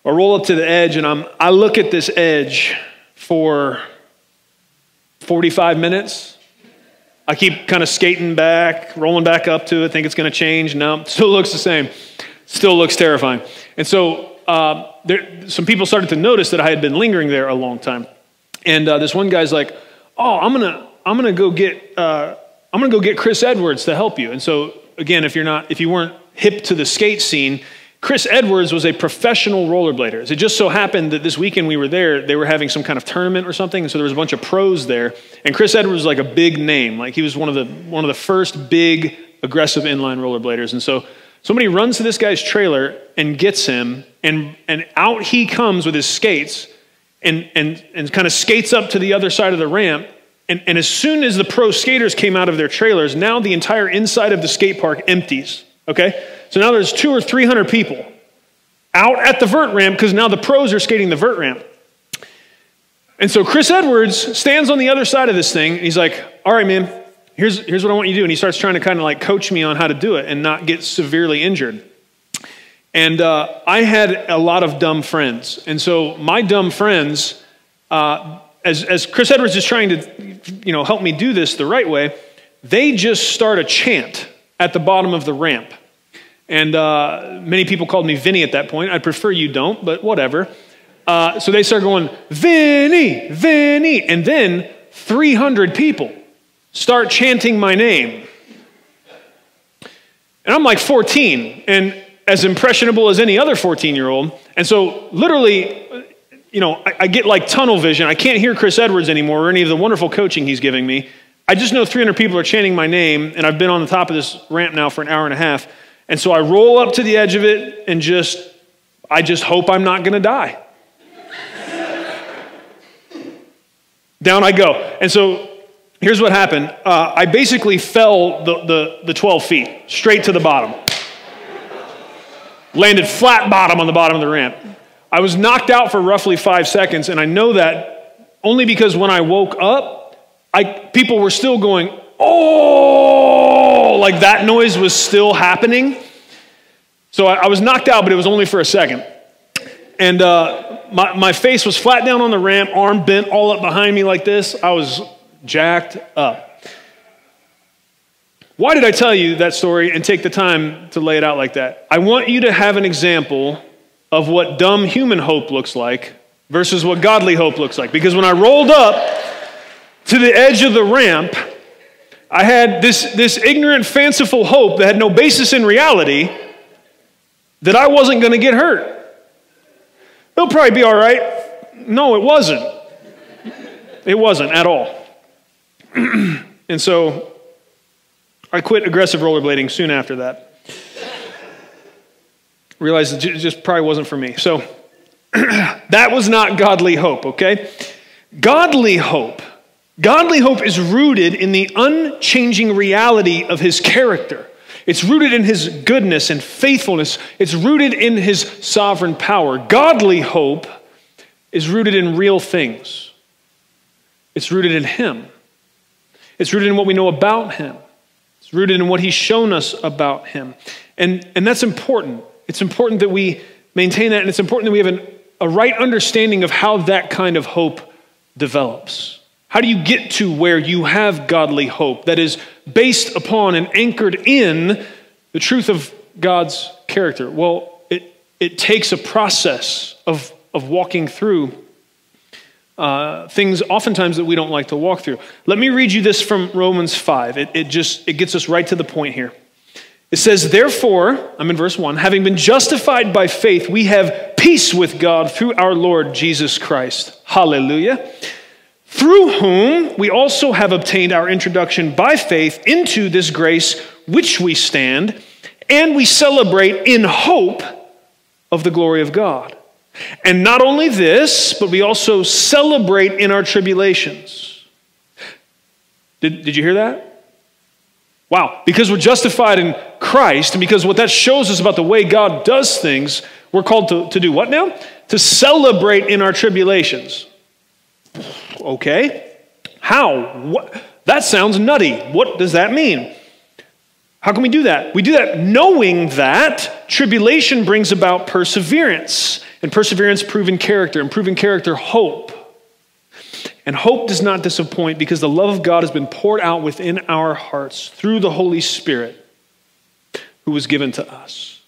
I roll up to the edge and I'm, I look at this edge for 45 minutes. I keep kind of skating back, rolling back up to it, think it's going to change. No, still looks the same. Still looks terrifying. And so uh, there, some people started to notice that I had been lingering there a long time. And uh, this one guy's like, "Oh, I'm gonna, I'm gonna go get, uh, I'm gonna go get Chris Edwards to help you." And so again, if you're not, if you weren't hip to the skate scene, Chris Edwards was a professional rollerblader. It just so happened that this weekend we were there, they were having some kind of tournament or something, and so there was a bunch of pros there. And Chris Edwards was like a big name, like he was one of the one of the first big aggressive inline rollerbladers. And so, Somebody runs to this guy's trailer and gets him, and, and out he comes with his skates and, and, and kind of skates up to the other side of the ramp. And, and as soon as the pro skaters came out of their trailers, now the entire inside of the skate park empties. Okay? So now there's two or 300 people out at the vert ramp because now the pros are skating the vert ramp. And so Chris Edwards stands on the other side of this thing, and he's like, All right, man, here's, here's what I want you to do. And he starts trying to kind of like coach me on how to do it and not get severely injured. And uh, I had a lot of dumb friends. And so my dumb friends, uh, as, as Chris Edwards is trying to you know, help me do this the right way, they just start a chant at the bottom of the ramp. And uh, many people called me Vinny at that point. I'd prefer you don't, but whatever. Uh, so they start going, Vinny, Vinny. And then 300 people start chanting my name. And I'm like 14 and as impressionable as any other 14 year old. And so, literally, you know, I, I, get like tunnel vision. I can't hear Chris Edwards anymore or any of the wonderful coaching he's giving me. I just know 300 people are chanting my name, and I've been on the top of this ramp now for an hour and a half. And so I roll up to the edge of it and just, I just hope I'm not going to die. Down I go. And so here's what happened uh, I basically fell the, the, the 12 feet straight to the bottom. Landed flat bottom on the bottom of the ramp. I was knocked out for roughly five seconds, and I know that only because when I woke up, I, people were still going, oh, like that noise was still happening. So I, I was knocked out, but it was only for a second. And uh, my, my face was flat down on the ramp, arm bent all up behind me like this. I was jacked up. Why did I tell you that story and take the time to lay it out like that? I want you to have an example of what dumb human hope looks like versus what godly hope looks like. Because when I rolled up to the edge of the ramp, I had this, this ignorant, fanciful hope that had no basis in reality that I wasn't going to get hurt. It'll probably be all right. No, it wasn't. It wasn't at all. and so I quit aggressive rollerblading soon after that. Realized it just probably wasn't for me. So that was not godly hope, okay? Godly hope. Godly hope is rooted in the unchanging reality of his character. It's rooted in his goodness and faithfulness. It's rooted in his sovereign power. Godly hope is rooted in real things. It's rooted in him. It's rooted in what we know about him. It's rooted in what he's shown us about him. And, and that's important. It's important that we maintain that, and it's important that we have an, a right understanding of how that kind of hope develops. How do you get to where you have godly hope that is based upon and anchored in the truth of God's character? Well, it, it takes a process of, of walking through uh, things oftentimes that we don't like to walk through. Let me read you this from Romans 5. It, it just it gets us right to the point here. It says, Therefore, I'm in verse 1, having been justified by faith, we have peace with God through our Lord Jesus Christ. Hallelujah. Through whom we also have obtained our introduction by faith into this grace which we stand, and we celebrate in hope of the glory of God. And not only this, but we also celebrate in our tribulations. Did, did you hear that? Wow. Because we're justified in Christ, and because what that shows us about the way God does things, we're called to, to do what now? To celebrate in our tribulations. Okay. How? What? That sounds nutty. What does that mean? How can we do that? We do that knowing that tribulation brings about perseverance, and perseverance, proven character, and proven character, hope. And hope does not disappoint because the love of God has been poured out within our hearts through the Holy Spirit who was given to us.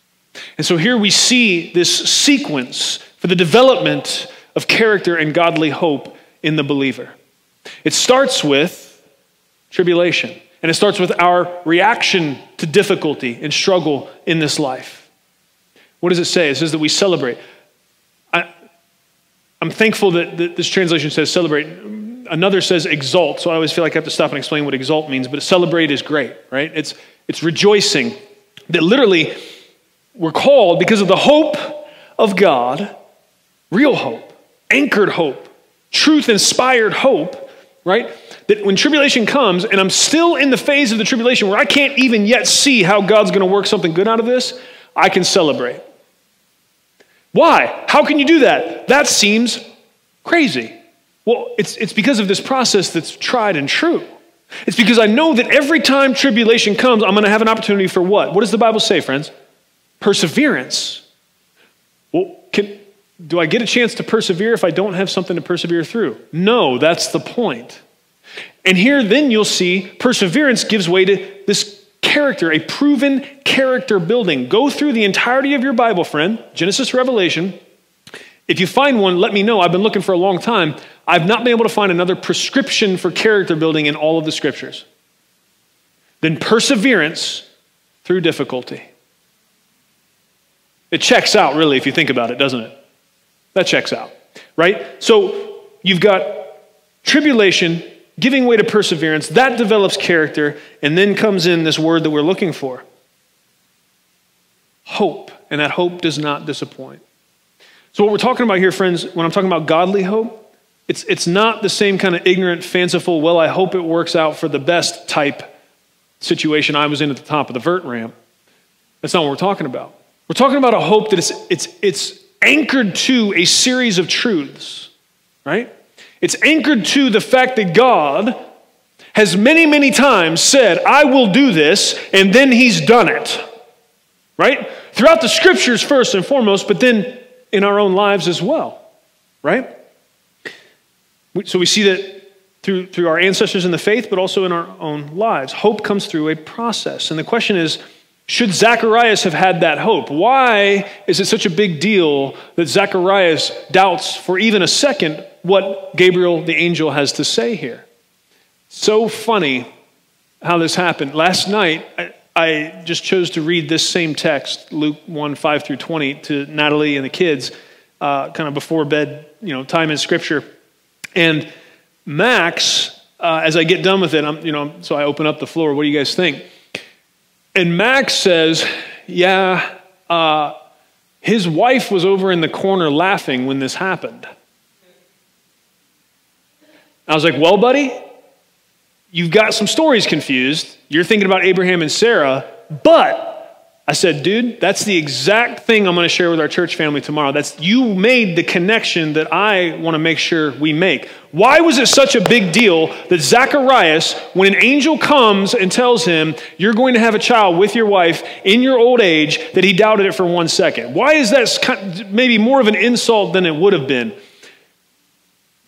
And so here we see this sequence for the development of character and godly hope in the believer. It starts with tribulation. And it starts with our reaction to difficulty and struggle in this life. What does it say? It says that we celebrate. I, am thankful that, that this translation says celebrate. Another says exalt, so I always feel like I have to stop and explain what exalt means, but celebrate is great, right? It's, it's rejoicing. That literally, we're called because of the hope of God, real hope, anchored hope, truth inspired hope, right? That when tribulation comes and I'm still in the phase of the tribulation where I can't even yet see how God's going to work something good out of this, I can celebrate. Why? How can you do that? That seems crazy. Well, it's, it's because of this process that's tried and true. It's because I know that every time tribulation comes, I'm going to have an opportunity for what? What does the Bible say, friends? Perseverance. Well, can, do I get a chance to persevere if I don't have something to persevere through? No, that's the point. And here, then you'll see perseverance gives way to this character, a proven character building. Go through the entirety of your Bible, friend, Genesis, Revelation. If you find one, let me know. I've been looking for a long time. I've not been able to find another prescription for character building in all of the scriptures than perseverance through difficulty. It checks out, really, if you think about it, doesn't it? That checks out, right? So you've got tribulation giving way to perseverance, that develops character, and then comes in this word that we're looking for hope. And that hope does not disappoint. So, what we're talking about here, friends, when I'm talking about godly hope, it's, it's not the same kind of ignorant, fanciful, well, I hope it works out for the best type situation I was in at the top of the vert ramp. That's not what we're talking about. We're talking about a hope that it's, it's, it's anchored to a series of truths, right? It's anchored to the fact that God has many, many times said, I will do this, and then he's done it. Right? Throughout the scriptures, first and foremost, but then in our own lives as well. Right? So we see that through, through our ancestors in the faith, but also in our own lives. Hope comes through a process. And the question is should Zacharias have had that hope? Why is it such a big deal that Zacharias doubts for even a second what Gabriel the angel has to say here? So funny how this happened. Last night, I, I just chose to read this same text, Luke 1 5 through 20, to Natalie and the kids, uh, kind of before bed, you know, time in scripture. And Max, uh, as I get done with it, I'm, you know, so I open up the floor. What do you guys think? And Max says, Yeah, uh, his wife was over in the corner laughing when this happened. I was like, Well, buddy, you've got some stories confused. You're thinking about Abraham and Sarah, but I said, dude, that's the exact thing I'm going to share with our church family tomorrow. That's you made the connection that I want to make sure we make. Why was it such a big deal that Zacharias, when an angel comes and tells him, you're going to have a child with your wife in your old age, that he doubted it for one second? Why is that maybe more of an insult than it would have been?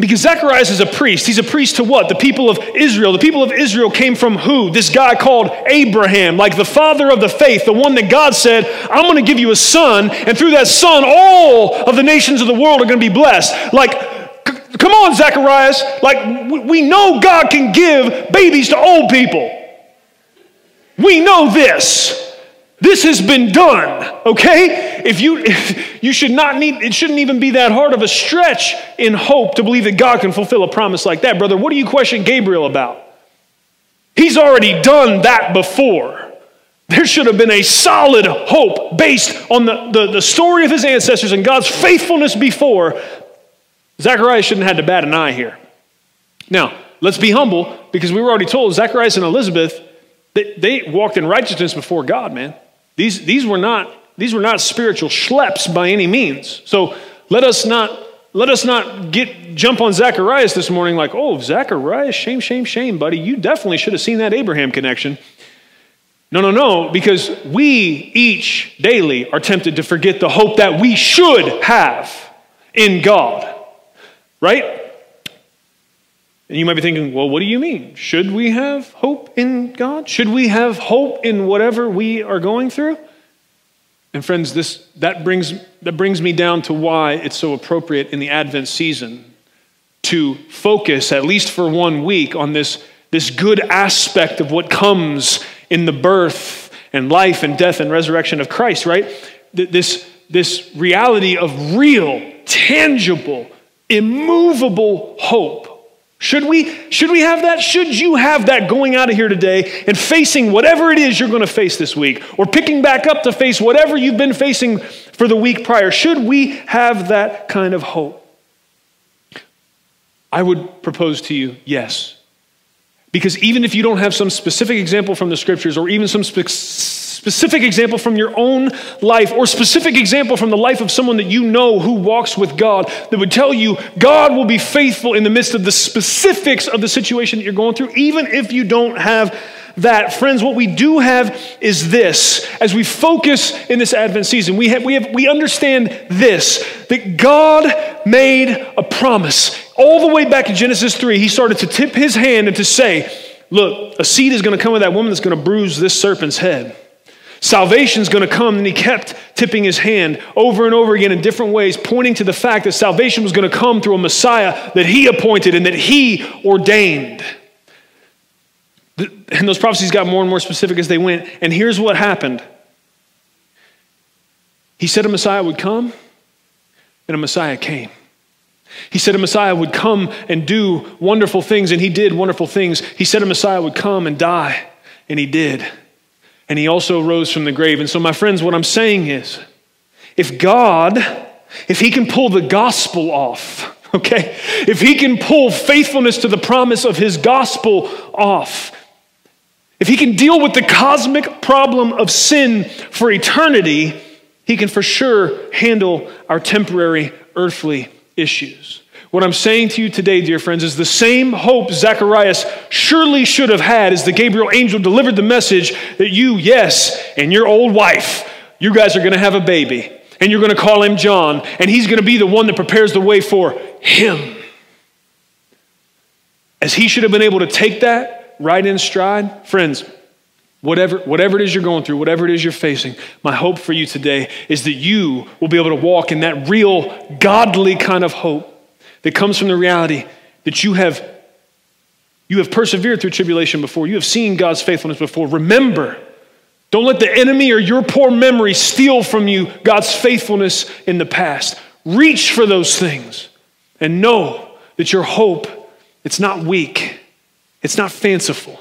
Because Zacharias is a priest. He's a priest to what? The people of Israel. The people of Israel came from who? This guy called Abraham, like the father of the faith, the one that God said, I'm going to give you a son, and through that son, all of the nations of the world are going to be blessed. Like, c- come on, Zacharias. Like, we know God can give babies to old people. We know this. This has been done, okay? If you if you should not need it shouldn't even be that hard of a stretch in hope to believe that God can fulfill a promise like that. Brother, what do you question Gabriel about? He's already done that before. There should have been a solid hope based on the, the, the story of his ancestors and God's faithfulness before. Zacharias shouldn't have had to bat an eye here. Now, let's be humble because we were already told Zacharias and Elizabeth, they, they walked in righteousness before God, man. These, these, were not, these were not spiritual schleps by any means. So let us not, let us not get, jump on Zacharias this morning like, oh, Zacharias, shame, shame, shame, buddy. You definitely should have seen that Abraham connection. No, no, no, because we each daily are tempted to forget the hope that we should have in God. Right? And you might be thinking, well, what do you mean? Should we have hope in God? Should we have hope in whatever we are going through? And friends, this that brings that brings me down to why it's so appropriate in the Advent season to focus at least for one week on this, this good aspect of what comes in the birth and life and death and resurrection of Christ, right? This, this reality of real, tangible, immovable hope Should we, should we have that? Should you have that going out of here today and facing whatever it is you're going to face this week, or picking back up to face whatever you've been facing for the week prior? Should we have that kind of hope? I would propose to you yes. Because even if you don't have some specific example from the scriptures or even some specific example from your own life or specific example from the life of someone that you know who walks with God that would tell you God will be faithful in the midst of the specifics of the situation that you're going through, even if you don't have that. Friends, what we do have is this. As we focus in this Advent season, we, have, we, have, we understand this that God made a promise. All the way back in Genesis 3, he started to tip his hand and to say, Look, a seed is going to come with that woman that's going to bruise this serpent's head. Salvation is going to come. And he kept tipping his hand over and over again in different ways, pointing to the fact that salvation was going to come through a Messiah that he appointed and that he ordained. And those prophecies got more and more specific as they went. And here's what happened He said a Messiah would come, and a Messiah came. He said a Messiah would come and do wonderful things, and he did wonderful things. He said a Messiah would come and die, and he did. And he also rose from the grave. And so, my friends, what I'm saying is if God, if he can pull the gospel off, okay, if he can pull faithfulness to the promise of his gospel off, if he can deal with the cosmic problem of sin for eternity, he can for sure handle our temporary earthly issues. What I'm saying to you today, dear friends, is the same hope Zacharias surely should have had as the Gabriel angel delivered the message that you, yes, and your old wife, you guys are going to have a baby, and you're going to call him John, and he's going to be the one that prepares the way for him. As he should have been able to take that right in stride, friends, whatever, whatever it is you're going through, whatever it is you're facing, my hope for you today is that you will be able to walk in that real, godly kind of hope that comes from the reality that you have, you have persevered through tribulation before. You have seen God's faithfulness before. Remember, don't let the enemy or your poor memory steal from you God's faithfulness in the past. Reach for those things and know that your hope, it's not weak. It's not fanciful,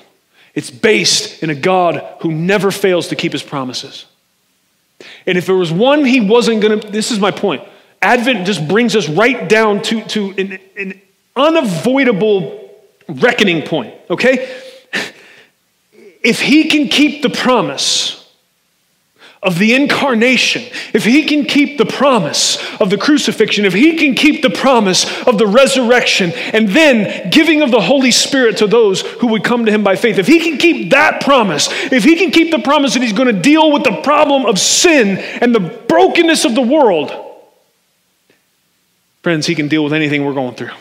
it's based in a God who never fails to keep his promises. And if there was one he wasn't going to, this is my point. Advent just brings us right down to, to an, an unavoidable reckoning point, okay? If he can keep the promise, of the incarnation, if he can keep the promise of the crucifixion, if he can keep the promise of the resurrection, and then giving of the Holy Spirit to those who would come to him by faith, if he can keep that promise, if he can keep the promise that he's going to deal with the problem of sin and the brokenness of the world, friends, he can deal with anything we're going through.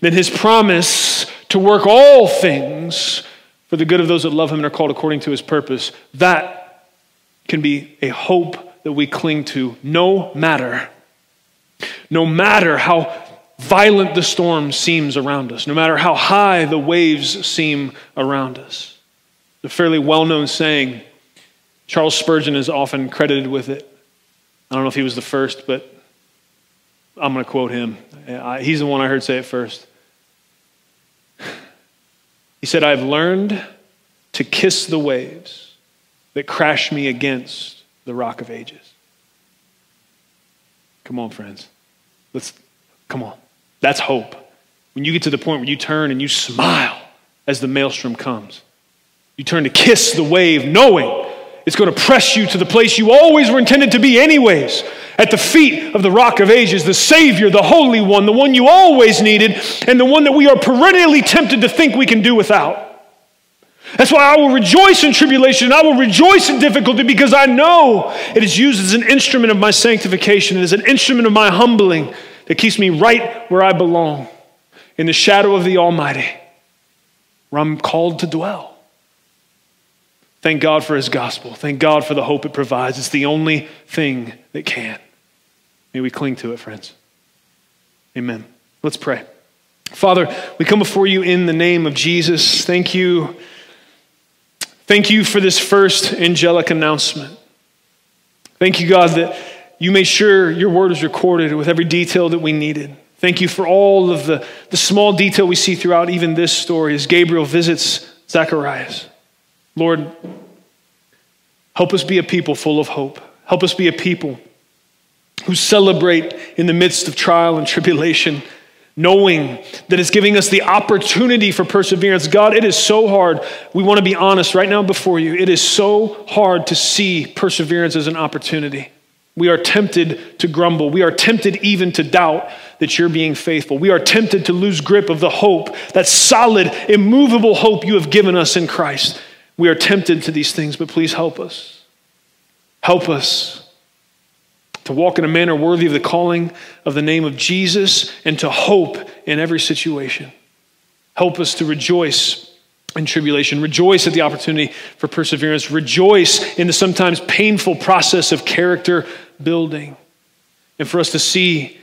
Then his promise to work all things for the good of those that love him and are called according to his purpose, that can be a hope that we cling to no matter, no matter how violent the storm seems around us, no matter how high the waves seem around us. The fairly well known saying, Charles Spurgeon is often credited with it. I don't know if he was the first, but I'm going to quote him. He's the one I heard say it first. He said, I've learned to kiss the waves that crash me against the rock of ages. Come on, friends. Let's come on. That's hope. When you get to the point where you turn and you smile as the maelstrom comes, you turn to kiss the wave, knowing it's going to press you to the place you always were intended to be, anyways, at the feet of the rock of ages, the Savior, the Holy One, the one you always needed, and the one that we are perennially tempted to think we can do without. That's why I will rejoice in tribulation. I will rejoice in difficulty because I know it is used as an instrument of my sanctification, as an instrument of my humbling that keeps me right where I belong, in the shadow of the Almighty, where I'm called to dwell. Thank God for His gospel. Thank God for the hope it provides. It's the only thing that can. May we cling to it, friends. Amen. Let's pray. Father, we come before you in the name of Jesus. Thank you Thank you for this first angelic announcement. Thank you, God, that you made sure your word was recorded with every detail that we needed. Thank you for all of the, the small detail we see throughout even this story as Gabriel visits Zacharias. Lord, help us be a people full of hope. Help us be a people who celebrate in the midst of trial and tribulation, knowing that it's giving us the opportunity for perseverance. God, it is so hard. We want to be honest right now before you. It is so hard to see perseverance as an opportunity. We are tempted to grumble. We are tempted even to doubt that you're being faithful. We are tempted to lose grip of the hope, that solid, immovable hope you have given us in Christ. We are tempted to these things, but please help us. Help us to walk in a manner worthy of the calling of the name of Jesus and to hope in every situation. Help us to rejoice in tribulation, rejoice at the opportunity for perseverance, rejoice in the sometimes painful process of character building, and for us to see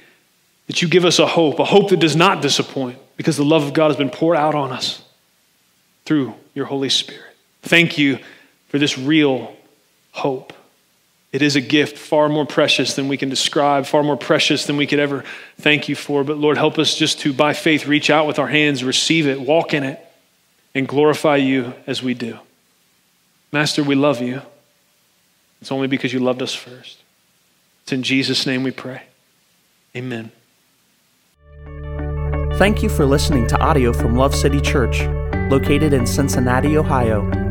that you give us a hope, a hope that does not disappoint because the love of God has been poured out on us through your Holy Spirit. Thank you for this real hope. It is a gift far more precious than we can describe, far more precious than we could ever thank you for. But Lord, help us just to, by faith, reach out with our hands, receive it, walk in it, and glorify you as we do. Master, we love you. It's only because you loved us first. It's in Jesus' name we pray. Amen. Thank you for listening to audio from Love City Church, located in Cincinnati, Ohio.